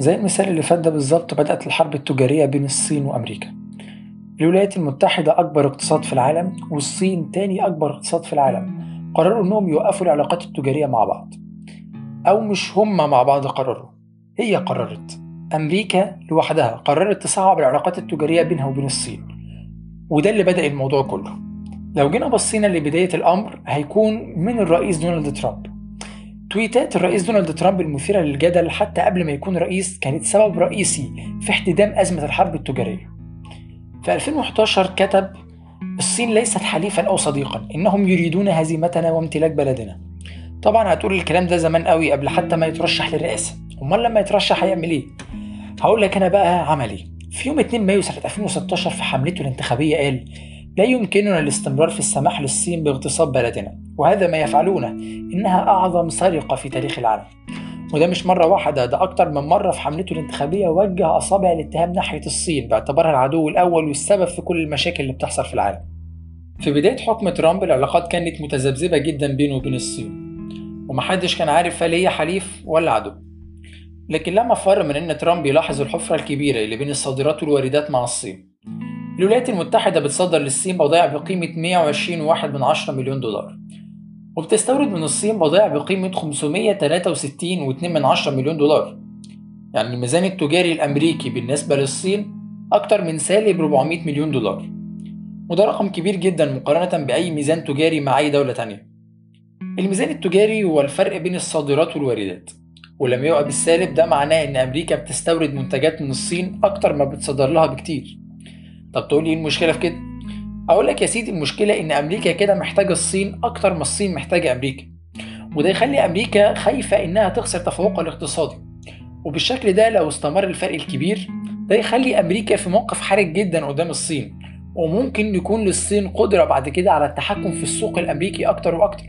زي المثال اللي فات ده بالظبط بدأت الحرب التجارية بين الصين وأمريكا. الولايات المتحدة أكبر اقتصاد في العالم والصين تاني أكبر اقتصاد في العالم. قرروا إنهم يوقفوا العلاقات التجارية مع بعض. أو مش هما مع بعض قرروا هي قررت. أمريكا لوحدها قررت تصعب العلاقات التجارية بينها وبين الصين. وده اللي بدأ الموضوع كله. لو جينا بصينا لبداية الأمر هيكون من الرئيس دونالد ترامب. تويتات الرئيس دونالد ترامب المثيرة للجدل حتى قبل ما يكون رئيس كانت سبب رئيسي في احتدام أزمة الحرب التجارية. في 2011 كتب الصين ليست حليفا أو صديقا إنهم يريدون هزيمتنا وامتلاك بلدنا. طبعا هتقول الكلام ده زمان قوي قبل حتى ما يترشح للرئاسة. أمال لما يترشح هيعمل إيه؟ هقول لك أنا بقى عمل إيه في يوم 2 مايو سنة 2016 في حملته الانتخابية قال لا يمكننا الاستمرار في السماح للصين باغتصاب بلدنا وهذا ما يفعلونه إنها أعظم سرقة في تاريخ العالم. وده مش مرة واحدة ده أكتر من مرة في حملته الانتخابية وجه أصابع الاتهام ناحية الصين باعتبارها العدو الأول والسبب في كل المشاكل اللي بتحصل في العالم. في بداية حكم ترامب العلاقات كانت متذبذبة جدا بينه وبين الصين ومحدش كان عارف هل هي حليف ولا عدو. لكن لما فر من إن ترامب يلاحظ الحفرة الكبيرة اللي بين الصادرات والواردات مع الصين الولايات المتحدة بتصدر للصين بضائع بقيمة 120.1 مليون دولار. وبتستورد من الصين بضائع بقيمة 563.2 مليون دولار. يعني الميزان التجاري الأمريكي بالنسبة للصين أكتر من سالب 400 مليون دولار. وده رقم كبير جدا مقارنة بأي ميزان تجاري مع أي دولة تانية. الميزان التجاري هو الفرق بين الصادرات والواردات. ولما يبقى بالسالب ده معناه إن أمريكا بتستورد منتجات من الصين أكتر ما بتصدر لها بكتير. طب تقول لي إيه المشكلة في كده؟ أقول لك يا سيدي المشكلة إن أمريكا كده محتاجة الصين أكتر ما الصين محتاجة أمريكا. وده يخلي أمريكا خايفة إنها تخسر تفوقها الاقتصادي. وبالشكل ده لو استمر الفرق الكبير ده يخلي أمريكا في موقف حرج جدا قدام الصين. وممكن يكون للصين قدرة بعد كده على التحكم في السوق الأمريكي أكتر وأكتر.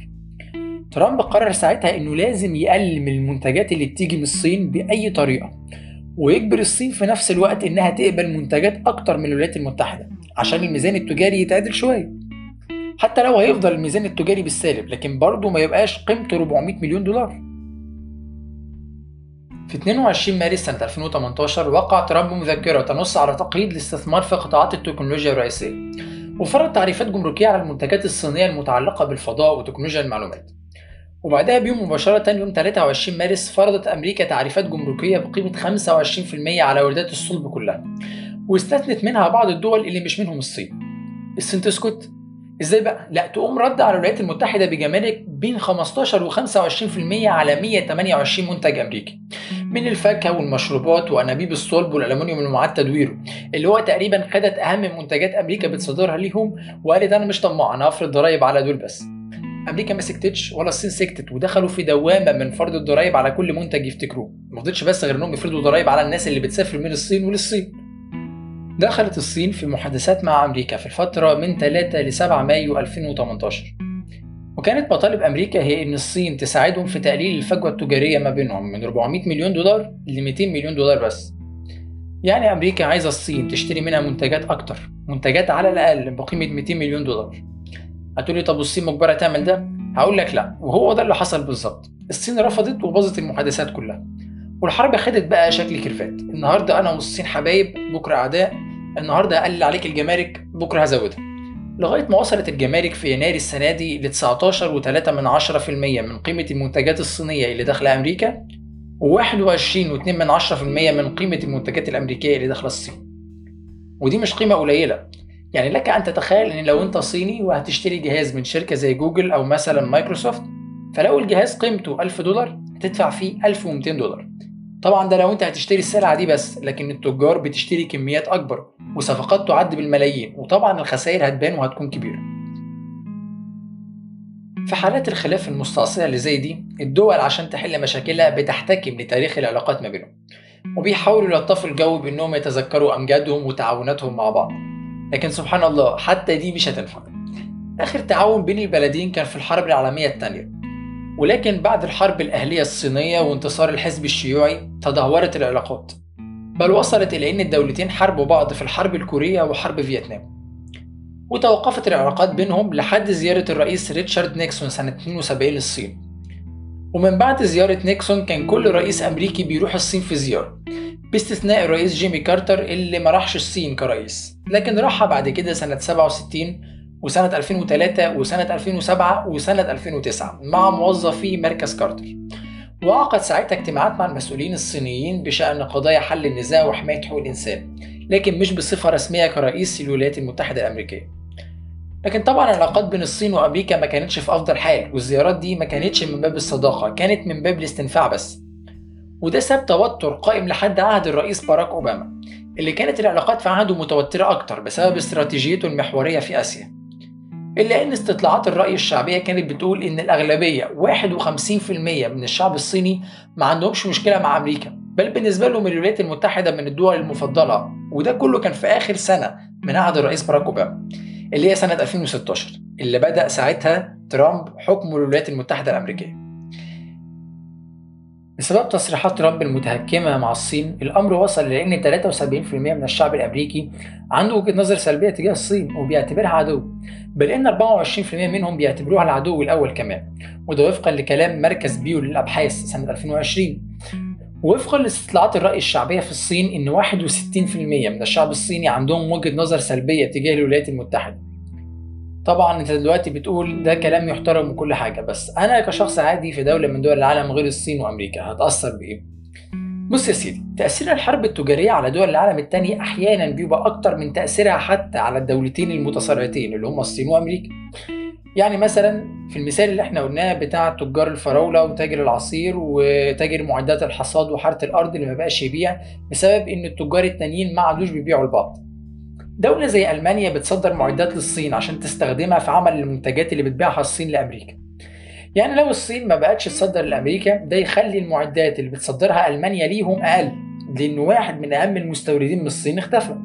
ترامب قرر ساعتها إنه لازم يقلل من المنتجات اللي بتيجي من الصين بأي طريقة. ويجبر الصين في نفس الوقت إنها تقبل منتجات أكتر من الولايات المتحدة عشان الميزان التجاري يتعدل شوية. حتى لو هيفضل الميزان التجاري بالسالب لكن برضه ما يبقاش قيمته 400 مليون دولار. في 22 مارس سنة 2018 وقع ترامب مذكرة تنص على تقييد الاستثمار في قطاعات التكنولوجيا الرئيسية وفرض تعريفات جمركية على المنتجات الصينية المتعلقة بالفضاء وتكنولوجيا المعلومات. وبعدها بيوم مباشرة يوم 23 مارس فرضت أمريكا تعريفات جمركية بقيمة 25% على واردات الصلب كلها واستثنت منها بعض الدول اللي مش منهم الصين الصين تسكت؟ إزاي بقى؟ لا تقوم رد على الولايات المتحدة بجمارك بين 15 و 25% على 128 منتج أمريكي من الفاكهة والمشروبات وأنابيب الصلب والألمنيوم المعاد تدويره اللي هو تقريبا خدت أهم منتجات أمريكا بتصدرها ليهم وقالت أنا مش طماع أنا هفرض ضرايب على دول بس أمريكا ما سكتتش ولا الصين سكتت ودخلوا في دوامة من فرض الضرايب على كل منتج يفتكروه. ما فضلش بس غير إنهم يفرضوا ضرايب على الناس اللي بتسافر من الصين وللصين. دخلت الصين في محادثات مع أمريكا في الفترة من 3 ل 7 مايو 2018 وكانت مطالب أمريكا هي إن الصين تساعدهم في تقليل الفجوة التجارية ما بينهم من 400 مليون دولار ل 200 مليون دولار بس. يعني أمريكا عايزة الصين تشتري منها منتجات أكتر منتجات على الأقل بقيمة 200 مليون دولار. هتقولي طب والصين مجبرة تعمل ده؟ هقول لك لا وهو ده اللي حصل بالظبط. الصين رفضت وباظت المحادثات كلها. والحرب خدت بقى شكل كيرفات النهارده أنا والصين حبايب بكرة أعداء. النهارده هقلل عليك الجمارك بكرة هزودها. لغاية ما وصلت الجمارك في يناير السنة دي ل 19.3 من 10% من قيمة المنتجات الصينية اللي داخلة أمريكا و21.2 من 10% من قيمة المنتجات الأمريكية اللي داخلة الصين. ودي مش قيمة قليلة. يعني لك أن تتخيل إن لو أنت صيني وهتشتري جهاز من شركة زي جوجل أو مثلا مايكروسوفت فلو الجهاز قيمته 1000 دولار هتدفع فيه 1200 دولار. طبعا ده لو أنت هتشتري السلعة دي بس لكن التجار بتشتري كميات أكبر وصفقات تعد بالملايين وطبعا الخسائر هتبان وهتكون كبيرة. في حالات الخلاف المستعصية اللي زي دي الدول عشان تحل مشاكلها بتحتكم لتاريخ العلاقات ما بينهم وبيحاولوا يلطفوا الجو بأنهم يتذكروا أمجادهم وتعاوناتهم مع بعض. لكن سبحان الله حتى دي مش هتنفع. آخر تعاون بين البلدين كان في الحرب العالمية الثانية ولكن بعد الحرب الأهلية الصينية وانتصار الحزب الشيوعي تدهورت العلاقات. بل وصلت إلى أن الدولتين حاربوا بعض في الحرب الكورية وحرب فيتنام. وتوقفت العلاقات بينهم لحد زيارة الرئيس ريتشارد نيكسون سنة 72 للصين. ومن بعد زيارة نيكسون كان كل رئيس أمريكي بيروح الصين في زيارة. باستثناء الرئيس جيمي كارتر اللي ما راحش الصين كرئيس. لكن راحها بعد كده سنة 67 وسنة 2003 وسنة 2007 وسنة 2009 مع موظفي مركز كارتر. وعقد ساعتها اجتماعات مع المسؤولين الصينيين بشأن قضايا حل النزاع وحماية حقوق الإنسان لكن مش بصفة رسمية كرئيس الولايات المتحدة الأمريكية. لكن طبعا العلاقات بين الصين وأمريكا ما كانتش في أفضل حال والزيارات دي ما كانتش من باب الصداقة كانت من باب الاستنفاع بس. وده ساب توتر قائم لحد عهد الرئيس باراك أوباما اللي كانت العلاقات في عهده متوترة أكتر بسبب استراتيجيته المحورية في آسيا. إلا أن استطلاعات الرأي الشعبية كانت بتقول إن الأغلبية 51% من الشعب الصيني ما عندهمش مشكلة مع أمريكا بل بالنسبة لهم الولايات المتحدة من الدول المفضلة وده كله كان في آخر سنة من عهد الرئيس باراك أوباما اللي هي سنة 2016 اللي بدأ ساعتها ترامب حكم الولايات المتحدة الأمريكية. بسبب تصريحات ترامب المتهكمة مع الصين الأمر وصل لأن 73% من الشعب الأمريكي عنده وجهة نظر سلبية تجاه الصين وبيعتبرها عدو بل إن 24% منهم بيعتبروها العدو الأول كمان وده وفقا لكلام مركز بيو للأبحاث سنة 2020 وفقا لاستطلاعات الرأي الشعبية في الصين إن 61% من الشعب الصيني عندهم وجهة نظر سلبية تجاه الولايات المتحدة. طبعا أنت دلوقتي بتقول ده كلام يحترم وكل حاجة بس أنا كشخص عادي في دولة من دول العالم غير الصين وأمريكا هتأثر بإيه؟ بص يا سيدي تأثير الحرب التجارية على دول العالم التاني أحيانا بيبقى أكتر من تأثيرها حتى على الدولتين المتصارعتين اللي هما الصين وأمريكا يعني مثلا في المثال اللي إحنا قلناه بتاع تجار الفراولة وتاجر العصير وتاجر معدات الحصاد وحارة الأرض اللي ما بقاش يبيع بسبب إن التجار التانيين ما عادوش بيبيعوا لبعض دولة زي ألمانيا بتصدر معدات للصين عشان تستخدمها في عمل المنتجات اللي بتبيعها الصين لأمريكا. يعني لو الصين ما بقتش تصدر لأمريكا ده يخلي المعدات اللي بتصدرها ألمانيا ليهم أقل لأن واحد من أهم المستوردين من الصين اختفى.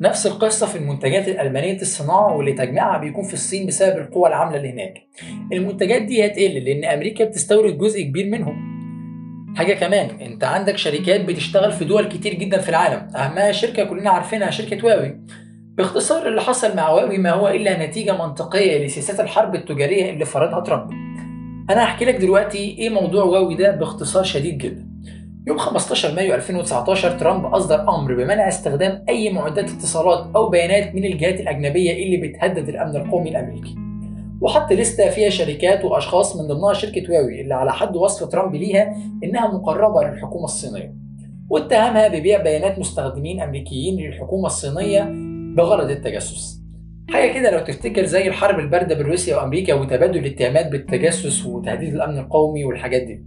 نفس القصة في المنتجات الألمانية الصناعة واللي تجميعها بيكون في الصين بسبب القوى العاملة اللي هناك. المنتجات دي هتقل لأن أمريكا بتستورد جزء كبير منهم. حاجة كمان أنت عندك شركات بتشتغل في دول كتير جدا في العالم. أهمها شركة كلنا عارفينها شركة واوي. باختصار اللي حصل مع واوي ما هو إلا نتيجة منطقية لسياسات الحرب التجارية اللي فرضها ترامب أنا هحكي لك دلوقتي إيه موضوع واوي ده باختصار شديد جدا يوم 15 مايو 2019 ترامب أصدر أمر بمنع استخدام أي معدات اتصالات أو بيانات من الجهات الأجنبية اللي بتهدد الأمن القومي الأمريكي. وحط لستة فيها شركات وأشخاص من ضمنها شركة واوي اللي على حد وصف ترامب ليها إنها مقربة للحكومة الصينية. واتهمها ببيع بيانات مستخدمين أمريكيين للحكومة الصينية بغرض التجسس. حاجة كده لو تفتكر زي الحرب الباردة بين روسيا وأمريكا وتبادل الاتهامات بالتجسس وتهديد الأمن القومي والحاجات دي.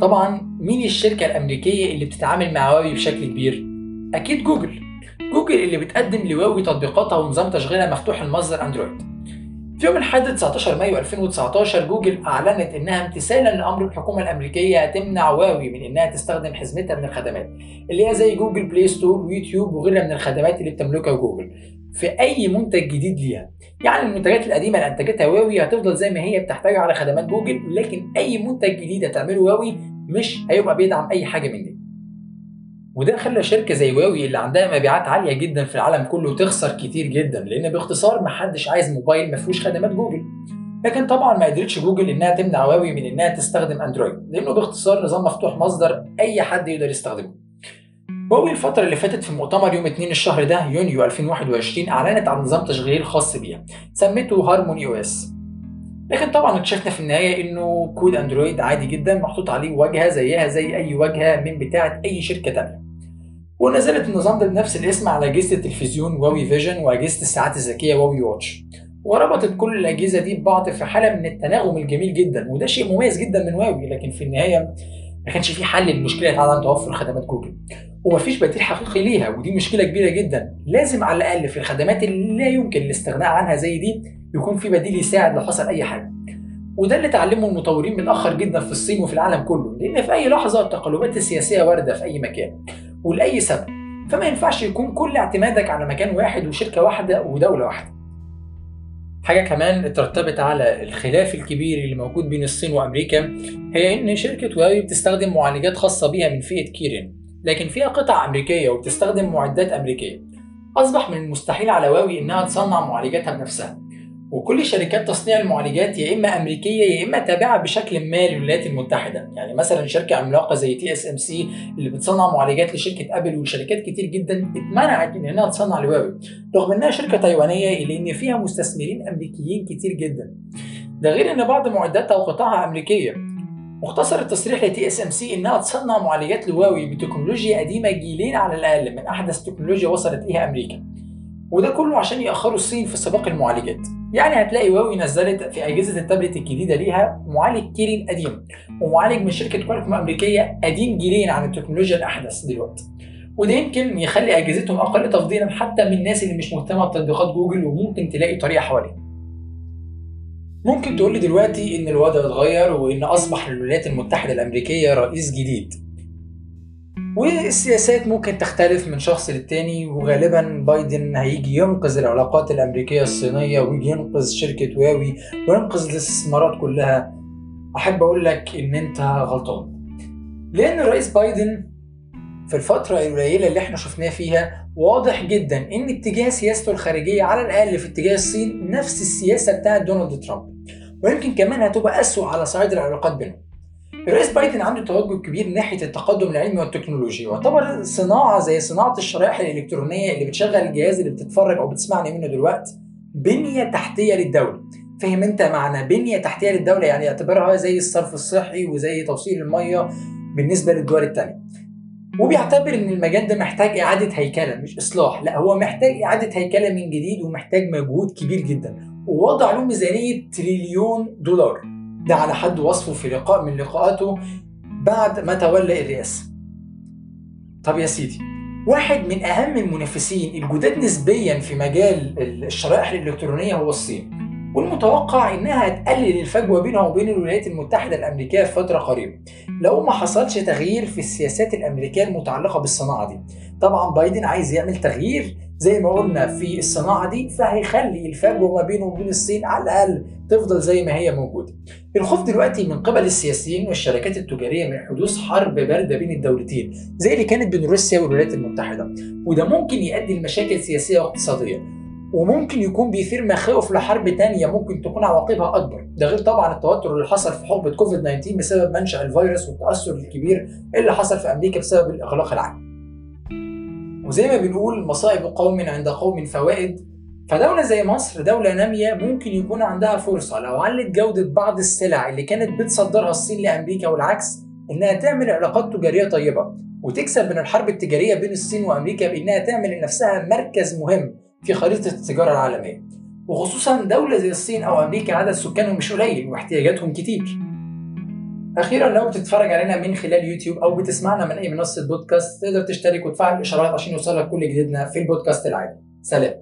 طبعا مين الشركة الأمريكية اللي بتتعامل مع هواوي بشكل كبير؟ أكيد جوجل جوجل اللي بتقدم لهواوي تطبيقاتها ونظام تشغيلها مفتوح المصدر أندرويد في يوم الأحد 19 مايو 2019 جوجل أعلنت إنها امتثالا لأمر الحكومة الأمريكية هتمنع هواوي من إنها تستخدم حزمتها من الخدمات اللي هي زي جوجل بلاي ستور ويوتيوب وغيرها من الخدمات اللي بتملكها جوجل. في أي منتج جديد ليها. يعني المنتجات القديمة اللي أنتجتها هواوي هتفضل زي ما هي بتحتوي على خدمات جوجل لكن أي منتج جديد هتعمله هواوي مش هيبقى بيدعم أي حاجة من دي وده خلى شركة زي هواوي اللي عندها مبيعات عالية جدا في العالم كله تخسر كتير جدا لأن باختصار محدش عايز موبايل ما فيهوش خدمات جوجل. لكن طبعا ما قدرتش جوجل إنها تمنع هواوي من إنها تستخدم أندرويد لأنه باختصار نظام مفتوح مصدر أي حد يقدر يستخدمه. هواوي الفترة اللي فاتت في مؤتمر يوم 2 الشهر ده يونيو 2021 أعلنت عن نظام تشغيل خاص بيها سميته Harmony OS. لكن طبعا اكتشفنا في النهاية إنه كود أندرويد عادي جدا محطوط عليه واجهة زيها زي أي واجهة من بتاعة أي شركة تانية. ونزلت النظام ده بنفس الاسم على أجهزة التلفزيون واوي Vision وأجهزة الساعات الذكية واوي Watch. وربطت كل الأجهزة دي ببعض في حالة من التناغم الجميل جدا وده شيء مميز جدا من واوي لكن في النهاية ما كانش في حل لمشكلة عدم توفر خدمات جوجل. ومفيش بديل حقيقي ليها ودي مشكلة كبيرة جدا. لازم على الأقل في الخدمات اللي لا يمكن الاستغناء عنها زي دي يكون في بديل يساعد لو حصل أي حاجة. وده اللي اتعلمه المطورين متأخر جدا في الصين وفي العالم كله لأن في أي لحظة التقلبات السياسية واردة في أي مكان. ولأي سبب. فما ينفعش يكون كل اعتمادك على مكان واحد وشركة واحدة ودولة واحدة. حاجة كمان اترتبت على الخلاف الكبير اللي موجود بين الصين وأمريكا هي إن شركة هواوي بتستخدم معالجات خاصة بيها من فئة كيرين لكن فيها قطع أمريكية وبتستخدم معدات أمريكية. أصبح من المستحيل على هواوي إنها تصنع معالجاتها بنفسها. وكل شركات تصنيع المعالجات يا إما أمريكية يا إما تابعة بشكل ما للولايات المتحدة. يعني مثلا شركة عملاقة زي TSMC اللي بتصنع معالجات لشركة أبل وشركات كتير جدا اتمنعت من إنها تصنع لهواوي رغم إنها شركة تايوانية الا إن فيها مستثمرين أمريكيين كتير جدا. ده غير إن بعض معداتها وقطعها أمريكية. مختصر التصريح ل TSMC إنها تصنع معالجات لهواوي بتكنولوجيا قديمة جيلين على الأقل من أحدث تكنولوجيا وصلت ليها أمريكا. وده كله عشان يأخروا الصين في سباق المعالجات. يعني هتلاقي هواوي نزلت في أجهزة التابلت الجديدة ليها معالج كيرين قديم ومعالج من شركة كوالكوم أمريكية قديم جيلين عن التكنولوجيا الأحدث دلوقتي. وده يمكن يخلي أجهزتهم أقل تفضيلا حتى من الناس اللي مش مهتمة بتطبيقات جوجل وممكن تلاقي طريقة حواليها. ممكن تقول لي دلوقتي إن الوضع اتغير وإن أصبح للولايات المتحدة الأمريكية رئيس جديد. والسياسات ممكن تختلف من شخص للتاني وغالبا بايدن هيجي ينقذ العلاقات الأمريكية الصينية ويجي ينقذ شركة هواوي وينقذ الاستثمارات كلها. أحب أقول لك إن أنت غلطان. لأن الرئيس بايدن في الفترة القليلة اللي إحنا شفناه فيها واضح جدا إن اتجاه سياسته الخارجية على الأقل في اتجاه الصين نفس السياسة بتاعت دونالد ترامب. ويمكن كمان هتبقى أسوأ على صعيد العلاقات بينهم. الرئيس بايدن عنده توجه كبير ناحية التقدم العلمي والتكنولوجي. يعتبر صناعة زي صناعة الشرائح الإلكترونية اللي بتشغل الجهاز اللي بتتفرج أو بتسمعني منه دلوقتي بنية تحتية للدولة. فاهم أنت معنى بنية تحتية للدولة؟ يعني اعتبرها زي الصرف الصحي وزي توصيل المية بالنسبة للدول الثانية وبيعتبر إن المجال ده محتاج إعادة هيكلة مش إصلاح. لا هو محتاج إعادة هيكلة من جديد ومحتاج مجهود كبير جدا. ووضع له ميزانية تريليون دولار. ده على حد وصفه في لقاء من لقاءاته بعد ما تولى الرئاسة. طب يا سيدي واحد من أهم المنافسين الجداد نسبيا في مجال الشرائح الإلكترونية هو الصين والمتوقع إنها هتقلل الفجوة بينها وبين الولايات المتحدة الأمريكية في فترة قريبة لو ما حصلش تغيير في السياسات الأمريكية المتعلقة بالصناعة دي. طبعا بايدن عايز يعمل تغيير زي ما قلنا في الصناعة دي فهيخلي الفجوه ما بينه وبين الصين على الأقل تفضل زي ما هي موجودة. الخوف دلوقتي من قبل السياسيين والشركات التجارية من حدوث حرب باردة بين الدولتين زي اللي كانت بين روسيا والولايات المتحدة. وده ممكن يؤدي لمشاكل سياسية واقتصادية وممكن يكون بيثير مخاوف لحرب تانية ممكن تكون عواقبها أكبر. ده غير طبعا التوتر اللي حصل في حقبة كوفيد 19 بسبب منشأ الفيروس والتأثر الكبير اللي حصل في أمريكا بسبب الإغلاق العام. وزي ما بنقول مصائب قوم عند قوم فوائد فدولة زي مصر دولة نامية ممكن يكون عندها فرصة لو علت جودة بعض السلع اللي كانت بتصدرها الصين لأمريكا والعكس إنها تعمل علاقات تجارية طيبة وتكسب من الحرب التجارية بين الصين وأمريكا بإنها تعمل لنفسها مركز مهم في خريطة التجارة العالمية. وخصوصا دولة زي الصين أو أمريكا عدد سكانهم مش قليل واحتياجاتهم كتير. أخيرا لو بتتفرج علينا من خلال يوتيوب أو بتسمعنا من أي منصة بودكاست تقدر تشترك وتفعل الإشعارات عشان يوصلك كل جديدنا في البودكاست العادي. سلام.